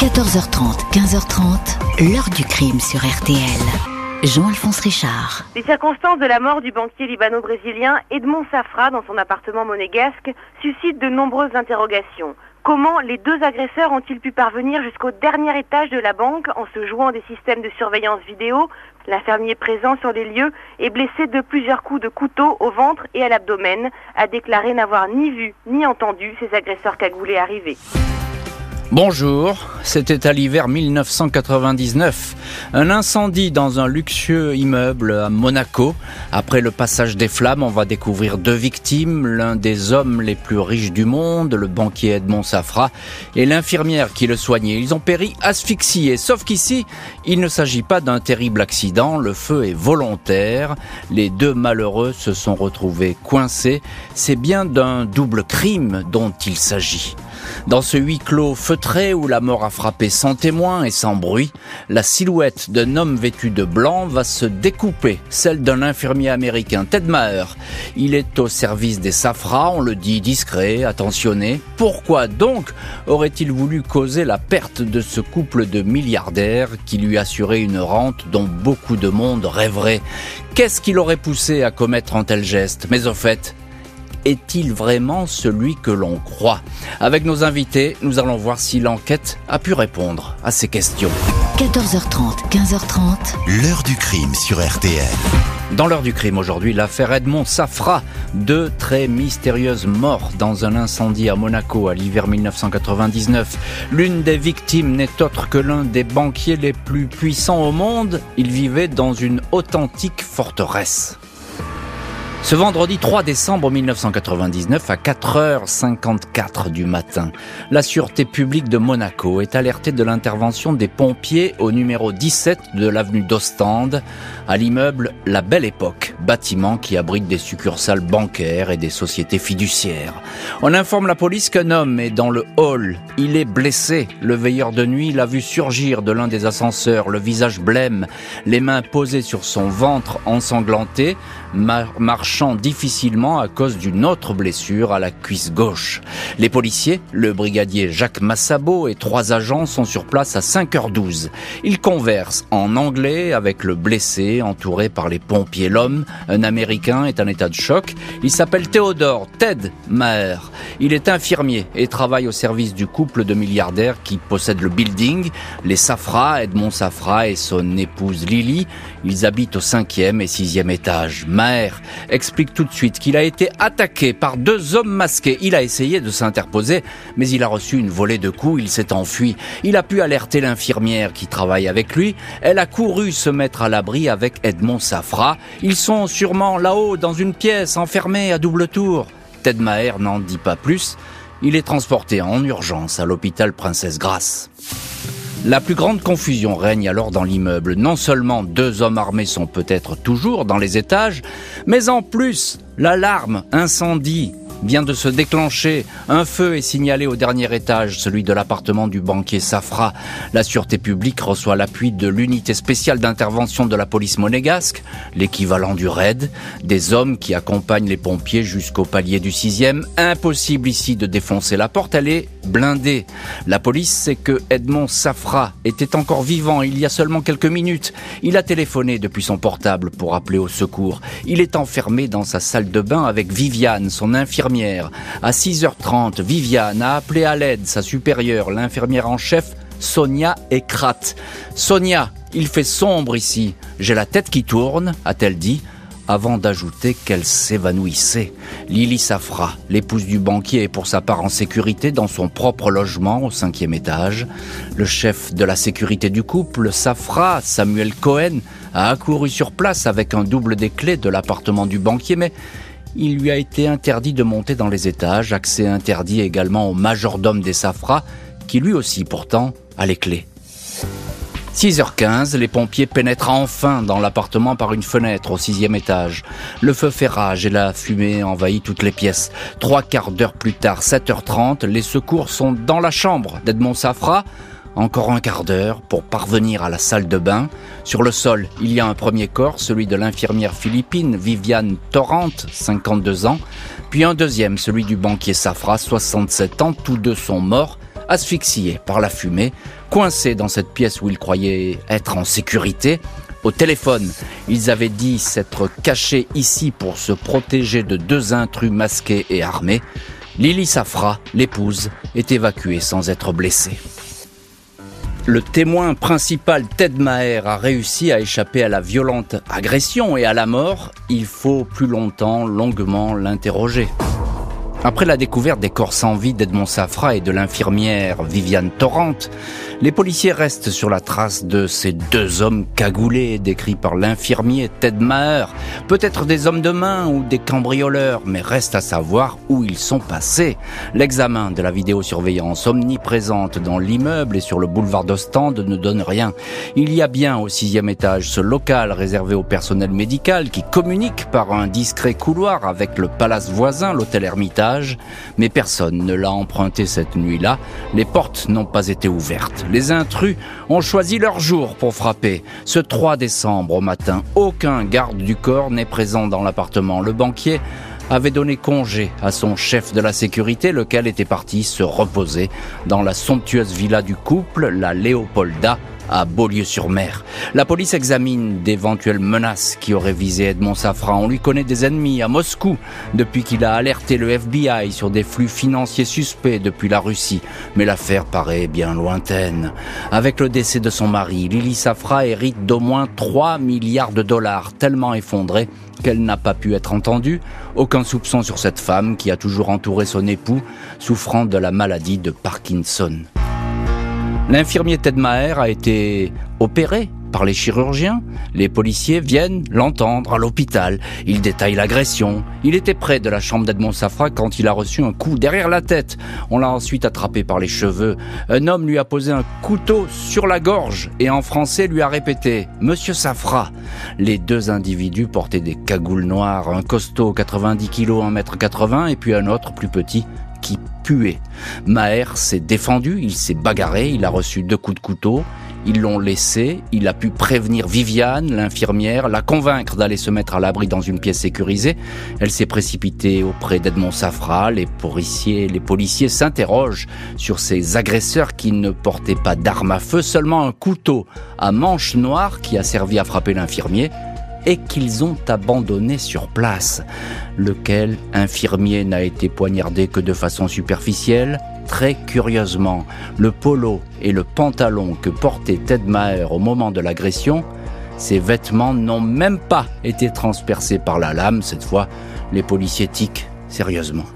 14h30, 15h30, l'heure du crime sur RTL. Jean-Alphonse Richard. Les circonstances de la mort du banquier libano-brésilien Edmond Safra dans son appartement monégasque suscitent de nombreuses interrogations. Comment les deux agresseurs ont-ils pu parvenir jusqu'au dernier étage de la banque en se jouant des systèmes de surveillance vidéo? L'infirmier présent sur les lieux est blessé de plusieurs coups de couteau au ventre et à l'abdomen, a déclaré n'avoir ni vu ni entendu ces agresseurs cagoulés arriver. Bonjour, c'était à l'hiver 1999. Un incendie dans un luxueux immeuble à Monaco. Après le passage des flammes, on va découvrir deux victimes, l'un des hommes les plus riches du monde, le banquier Edmond Safra, et l'infirmière qui le soignait. Ils ont péri asphyxiés, sauf qu'ici, il ne s'agit pas d'un terrible accident, le feu est volontaire, les deux malheureux se sont retrouvés coincés, c'est bien d'un double crime dont il s'agit. Dans ce huis clos feutré où la mort a frappé sans témoin et sans bruit, la silhouette d'un homme vêtu de blanc va se découper, celle d'un infirmier américain, Ted Maher. Il est au service des Safra, on le dit discret, attentionné. Pourquoi donc aurait-il voulu causer la perte de ce couple de milliardaires qui lui assurait une rente dont beaucoup de monde rêverait? Qu'est-ce qui l'aurait poussé à commettre un tel geste? Mais au fait, est-il vraiment celui que l'on croit Avec nos invités, nous allons voir si l'enquête a pu répondre à ces questions. 14h30, 15h30. L'heure du crime sur RTL. Dans l'heure du crime aujourd'hui, l'affaire Edmond Safra, deux très mystérieuses morts dans un incendie à Monaco à l'hiver 1999. L'une des victimes n'est autre que l'un des banquiers les plus puissants au monde. Il vivait dans une authentique forteresse. Ce vendredi 3 décembre 1999 à 4h54 du matin, la sûreté publique de Monaco est alertée de l'intervention des pompiers au numéro 17 de l'avenue d'Ostende à l'immeuble La Belle Époque, bâtiment qui abrite des succursales bancaires et des sociétés fiduciaires. On informe la police qu'un homme est dans le hall. Il est blessé. Le veilleur de nuit l'a vu surgir de l'un des ascenseurs, le visage blême, les mains posées sur son ventre ensanglanté, marchant difficilement à cause d'une autre blessure à la cuisse gauche. Les policiers, le brigadier Jacques Massabo et trois agents sont sur place à 5h12. Ils conversent en anglais avec le blessé entouré par les pompiers. L'homme, un Américain, est en état de choc. Il s'appelle Théodore Ted Maher. Il est infirmier et travaille au service du couple de milliardaires qui possède le building, les Safra, Edmond Safra et son épouse Lily. Ils habitent au cinquième et sixième étage. Maher explique tout de suite qu'il a été attaqué par deux hommes masqués. Il a essayé de s'interposer, mais il a reçu une volée de coups, il s'est enfui. Il a pu alerter l'infirmière qui travaille avec lui. Elle a couru se mettre à l'abri avec Edmond Safra. Ils sont sûrement là-haut dans une pièce enfermée à double tour. Ted Maher n'en dit pas plus. Il est transporté en urgence à l'hôpital Princesse Grasse. La plus grande confusion règne alors dans l'immeuble. Non seulement deux hommes armés sont peut-être toujours dans les étages, mais en plus, l'alarme incendie vient de se déclencher. Un feu est signalé au dernier étage, celui de l'appartement du banquier Safra. La sûreté publique reçoit l'appui de l'unité spéciale d'intervention de la police monégasque, l'équivalent du RAID, des hommes qui accompagnent les pompiers jusqu'au palier du sixième. Impossible ici de défoncer la porte, elle est blindée. La police sait que Edmond Safra était encore vivant il y a seulement quelques minutes. Il a téléphoné depuis son portable pour appeler au secours. Il est enfermé dans sa salle de bain avec Viviane, son infirmière à 6h30, Viviane a appelé à l'aide sa supérieure, l'infirmière en chef, Sonia Ekrat. Sonia, il fait sombre ici. J'ai la tête qui tourne, a-t-elle dit, avant d'ajouter qu'elle s'évanouissait. Lily Safra, l'épouse du banquier, est pour sa part en sécurité dans son propre logement au cinquième étage. Le chef de la sécurité du couple, Safra, Samuel Cohen, a accouru sur place avec un double des clés de l'appartement du banquier, mais il lui a été interdit de monter dans les étages, accès interdit également au majordome des Safras, qui lui aussi pourtant a les clés. 6h15, les pompiers pénètrent enfin dans l'appartement par une fenêtre au sixième étage. Le feu fait rage et la fumée envahit toutes les pièces. Trois quarts d'heure plus tard, 7h30, les secours sont dans la chambre d'Edmond Safra, encore un quart d'heure pour parvenir à la salle de bain. Sur le sol, il y a un premier corps, celui de l'infirmière philippine Viviane Torrent, 52 ans, puis un deuxième, celui du banquier Safra, 67 ans, tous deux sont morts asphyxié par la fumée, coincé dans cette pièce où il croyait être en sécurité. Au téléphone, ils avaient dit s'être cachés ici pour se protéger de deux intrus masqués et armés. Lily Safra, l'épouse, est évacuée sans être blessée. Le témoin principal, Ted Maher, a réussi à échapper à la violente agression et à la mort. Il faut plus longtemps, longuement l'interroger. Après la découverte des corps sans vie d'Edmond Safra et de l'infirmière Viviane Torrent, les policiers restent sur la trace de ces deux hommes cagoulés décrits par l'infirmier Ted Maher. Peut-être des hommes de main ou des cambrioleurs, mais reste à savoir où ils sont passés. L'examen de la vidéosurveillance omniprésente dans l'immeuble et sur le boulevard d'Ostende ne donne rien. Il y a bien au sixième étage ce local réservé au personnel médical qui communique par un discret couloir avec le palace voisin, l'hôtel Hermitage, mais personne ne l'a emprunté cette nuit-là. Les portes n'ont pas été ouvertes. Les intrus ont choisi leur jour pour frapper. Ce 3 décembre au matin, aucun garde du corps n'est présent dans l'appartement. Le banquier avait donné congé à son chef de la sécurité, lequel était parti se reposer dans la somptueuse villa du couple, la Léopolda, à Beaulieu-sur-Mer. La police examine d'éventuelles menaces qui auraient visé Edmond Safra. On lui connaît des ennemis à Moscou depuis qu'il a alerté le FBI sur des flux financiers suspects depuis la Russie. Mais l'affaire paraît bien lointaine. Avec le décès de son mari, Lily Safra hérite d'au moins 3 milliards de dollars, tellement effondrés qu'elle n'a pas pu être entendue. Aucun soupçon sur cette femme qui a toujours entouré son époux, souffrant de la maladie de Parkinson. L'infirmier Ted Maher a été opéré par les chirurgiens. Les policiers viennent l'entendre à l'hôpital. Il détaille l'agression. Il était près de la chambre d'Edmond Safra quand il a reçu un coup derrière la tête. On l'a ensuite attrapé par les cheveux. Un homme lui a posé un couteau sur la gorge et en français lui a répété Monsieur Safra. Les deux individus portaient des cagoules noires, un costaud 90 kg, 1 m 80 et puis un autre plus petit qui puait. Maher s'est défendu, il s'est bagarré, il a reçu deux coups de couteau, ils l'ont laissé, il a pu prévenir Viviane, l'infirmière, la convaincre d'aller se mettre à l'abri dans une pièce sécurisée. Elle s'est précipitée auprès d'Edmond Safra, les policiers, les policiers s'interrogent sur ces agresseurs qui ne portaient pas d'armes à feu, seulement un couteau à manche noire qui a servi à frapper l'infirmier et qu'ils ont abandonné sur place, lequel infirmier n'a été poignardé que de façon superficielle? Très curieusement, le polo et le pantalon que portait Ted Maher au moment de l'agression, ces vêtements n'ont même pas été transpercés par la lame. Cette fois, les policiers tiquent sérieusement.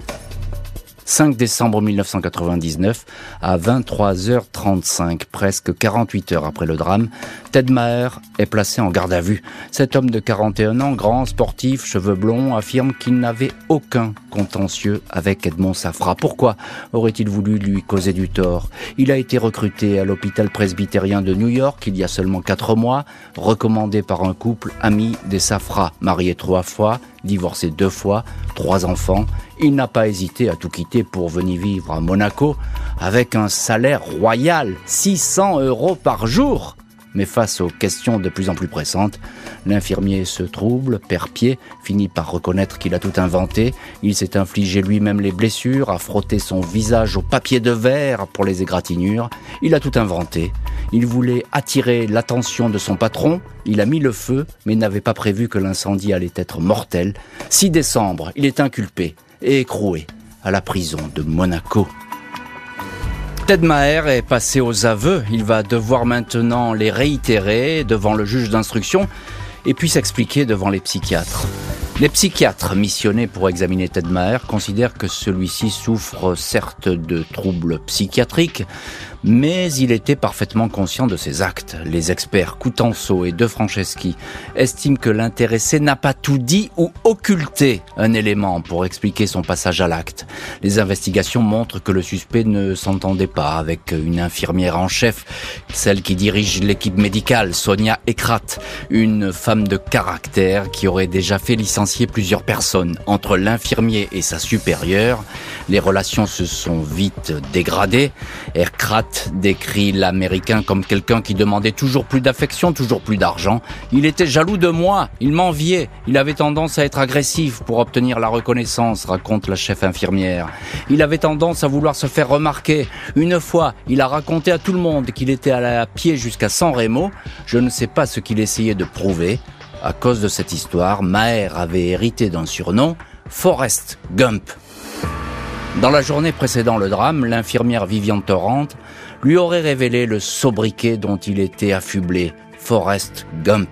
5 décembre 1999, à 23h35, presque 48 heures après le drame, Ted Maher est placé en garde à vue. Cet homme de 41 ans, grand, sportif, cheveux blonds, affirme qu'il n'avait aucun contentieux avec Edmond Safra. Pourquoi aurait-il voulu lui causer du tort? Il a été recruté à l'hôpital presbytérien de New York il y a seulement 4 mois, recommandé par un couple ami des Safra, marié trois fois, divorcé deux fois, trois enfants. Il n'a pas hésité à tout quitter pour venir vivre à Monaco avec un salaire royal, 600 euros par jour. Mais face aux questions de plus en plus pressantes, l'infirmier se trouble, perd pied, finit par reconnaître qu'il a tout inventé. Il s'est infligé lui-même les blessures, a frotté son visage au papier de verre pour les égratignures. Il a tout inventé. Il voulait attirer l'attention de son patron. Il a mis le feu, mais n'avait pas prévu que l'incendie allait être mortel. 6 décembre, il est inculpé et écroué à la prison de Monaco. Ted Maher est passé aux aveux. Il va devoir maintenant les réitérer devant le juge d'instruction et puis s'expliquer devant les psychiatres. Les psychiatres missionnés pour examiner Ted Maher considèrent que celui-ci souffre certes de troubles psychiatriques, mais il était parfaitement conscient de ses actes. Les experts Coutenceau et De Franceschi estiment que l'intéressé n'a pas tout dit ou occulté un élément pour expliquer son passage à l'acte. Les investigations montrent que le suspect ne s'entendait pas avec une infirmière en chef, celle qui dirige l'équipe médicale, Sonia Ekrat, une femme de caractère qui aurait déjà fait licencier plusieurs personnes. Entre l'infirmier et sa supérieure, les relations se sont vite dégradées. Ekrat décrit l'Américain comme quelqu'un qui demandait toujours plus d'affection, toujours plus d'argent. Il était jaloux de moi, il m'enviait, il avait tendance à être agressif pour obtenir la reconnaissance, raconte la chef infirmière. Il avait tendance à vouloir se faire remarquer. Une fois, il a raconté à tout le monde qu'il était à pied jusqu'à San Remo. Je ne sais pas ce qu'il essayait de prouver. À cause de cette histoire, Maher avait hérité d'un surnom, Forrest Gump. Dans la journée précédant le drame, l'infirmière Viviane Torrent lui aurait révélé le sobriquet dont il était affublé, Forrest Gump.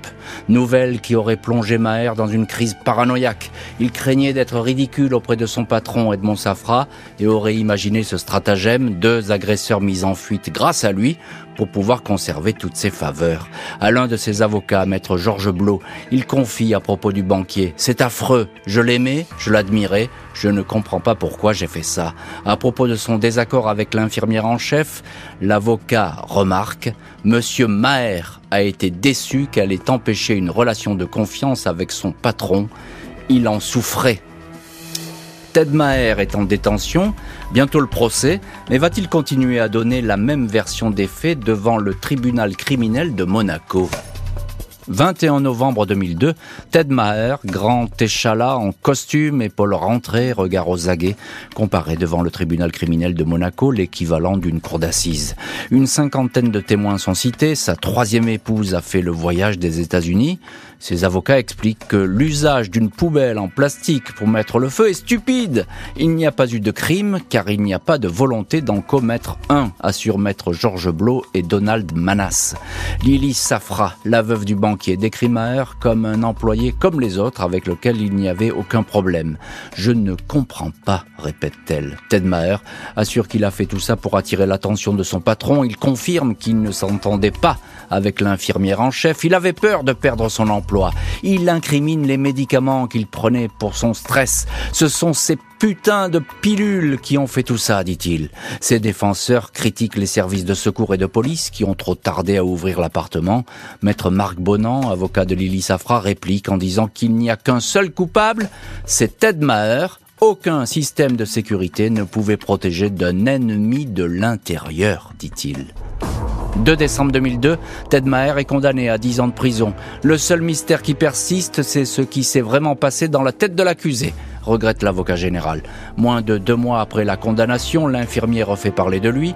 Nouvelle qui aurait plongé Maher dans une crise paranoïaque. Il craignait d'être ridicule auprès de son patron Edmond Safra et aurait imaginé ce stratagème, deux agresseurs mis en fuite grâce à lui pour pouvoir conserver toutes ses faveurs. À l'un de ses avocats, maître Georges Blot, il confie à propos du banquier, c'est affreux, je l'aimais, je l'admirais, je ne comprends pas pourquoi j'ai fait ça. À propos de son désaccord avec l'infirmière en chef, l'avocat remarque, Monsieur Maher a été déçu qu'elle ait empêché une relation de confiance avec son patron. Il en souffrait. Ted Maher est en détention, bientôt le procès, mais va-t-il continuer à donner la même version des faits devant le tribunal criminel de Monaco? 21 novembre 2002, Ted Maher, grand échalas en costume, épaule rentrée, regard aux aguets, comparé devant le tribunal criminel de Monaco, l'équivalent d'une cour d'assises. Une cinquantaine de témoins sont cités, sa troisième épouse a fait le voyage des États-Unis, ses avocats expliquent que l'usage d'une poubelle en plastique pour mettre le feu est stupide. Il n'y a pas eu de crime car il n'y a pas de volonté d'en commettre un, assurent maître Georges Blot et Donald Manas. Lily Safra, la veuve du banquier, décrit Maher comme un employé comme les autres avec lequel il n'y avait aucun problème. Je ne comprends pas, répète-t-elle. Ted Maher assure qu'il a fait tout ça pour attirer l'attention de son patron. Il confirme qu'il ne s'entendait pas avec l'infirmière en chef. Il avait peur de perdre son emploi il incrimine les médicaments qu'il prenait pour son stress. Ce sont ces putains de pilules qui ont fait tout ça, dit-il. Ses défenseurs critiquent les services de secours et de police qui ont trop tardé à ouvrir l'appartement. Maître Marc Bonan, avocat de Lily Safra, réplique en disant qu'il n'y a qu'un seul coupable, c'est Ted Maher. Aucun système de sécurité ne pouvait protéger d'un ennemi de l'intérieur, dit-il. 2 décembre 2002, Ted Maher est condamné à 10 ans de prison. Le seul mystère qui persiste, c'est ce qui s'est vraiment passé dans la tête de l'accusé regrette l'avocat général. Moins de deux mois après la condamnation, l'infirmier refait parler de lui.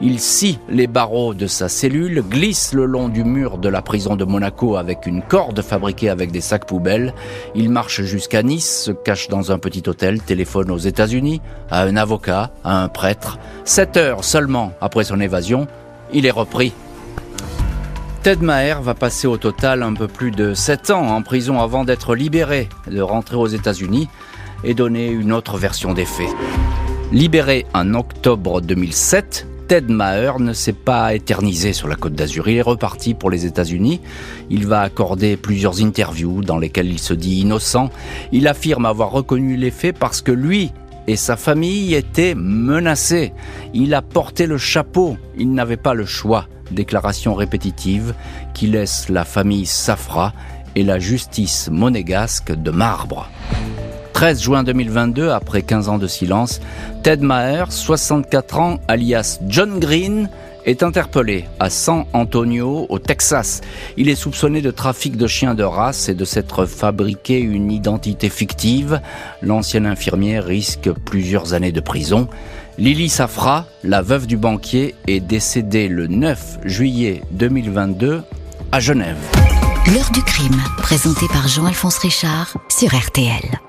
Il scie les barreaux de sa cellule, glisse le long du mur de la prison de Monaco avec une corde fabriquée avec des sacs poubelles. Il marche jusqu'à Nice, se cache dans un petit hôtel, téléphone aux États-Unis, à un avocat, à un prêtre. Sept heures seulement après son évasion, il est repris. Ted Maher va passer au total un peu plus de 7 ans en prison avant d'être libéré, de rentrer aux États-Unis et donner une autre version des faits. Libéré en octobre 2007, Ted Maher ne s'est pas éternisé sur la côte d'Azur. Il est reparti pour les États-Unis. Il va accorder plusieurs interviews dans lesquelles il se dit innocent. Il affirme avoir reconnu les faits parce que lui et sa famille était menacée. Il a porté le chapeau, il n'avait pas le choix. Déclaration répétitive qui laisse la famille Safra et la justice monégasque de marbre. 13 juin 2022, après 15 ans de silence, Ted Maher, 64 ans, alias John Green, est interpellé à San Antonio, au Texas. Il est soupçonné de trafic de chiens de race et de s'être fabriqué une identité fictive. L'ancienne infirmière risque plusieurs années de prison. Lily Safra, la veuve du banquier, est décédée le 9 juillet 2022 à Genève. L'heure du crime, présenté par Jean-Alphonse Richard sur RTL.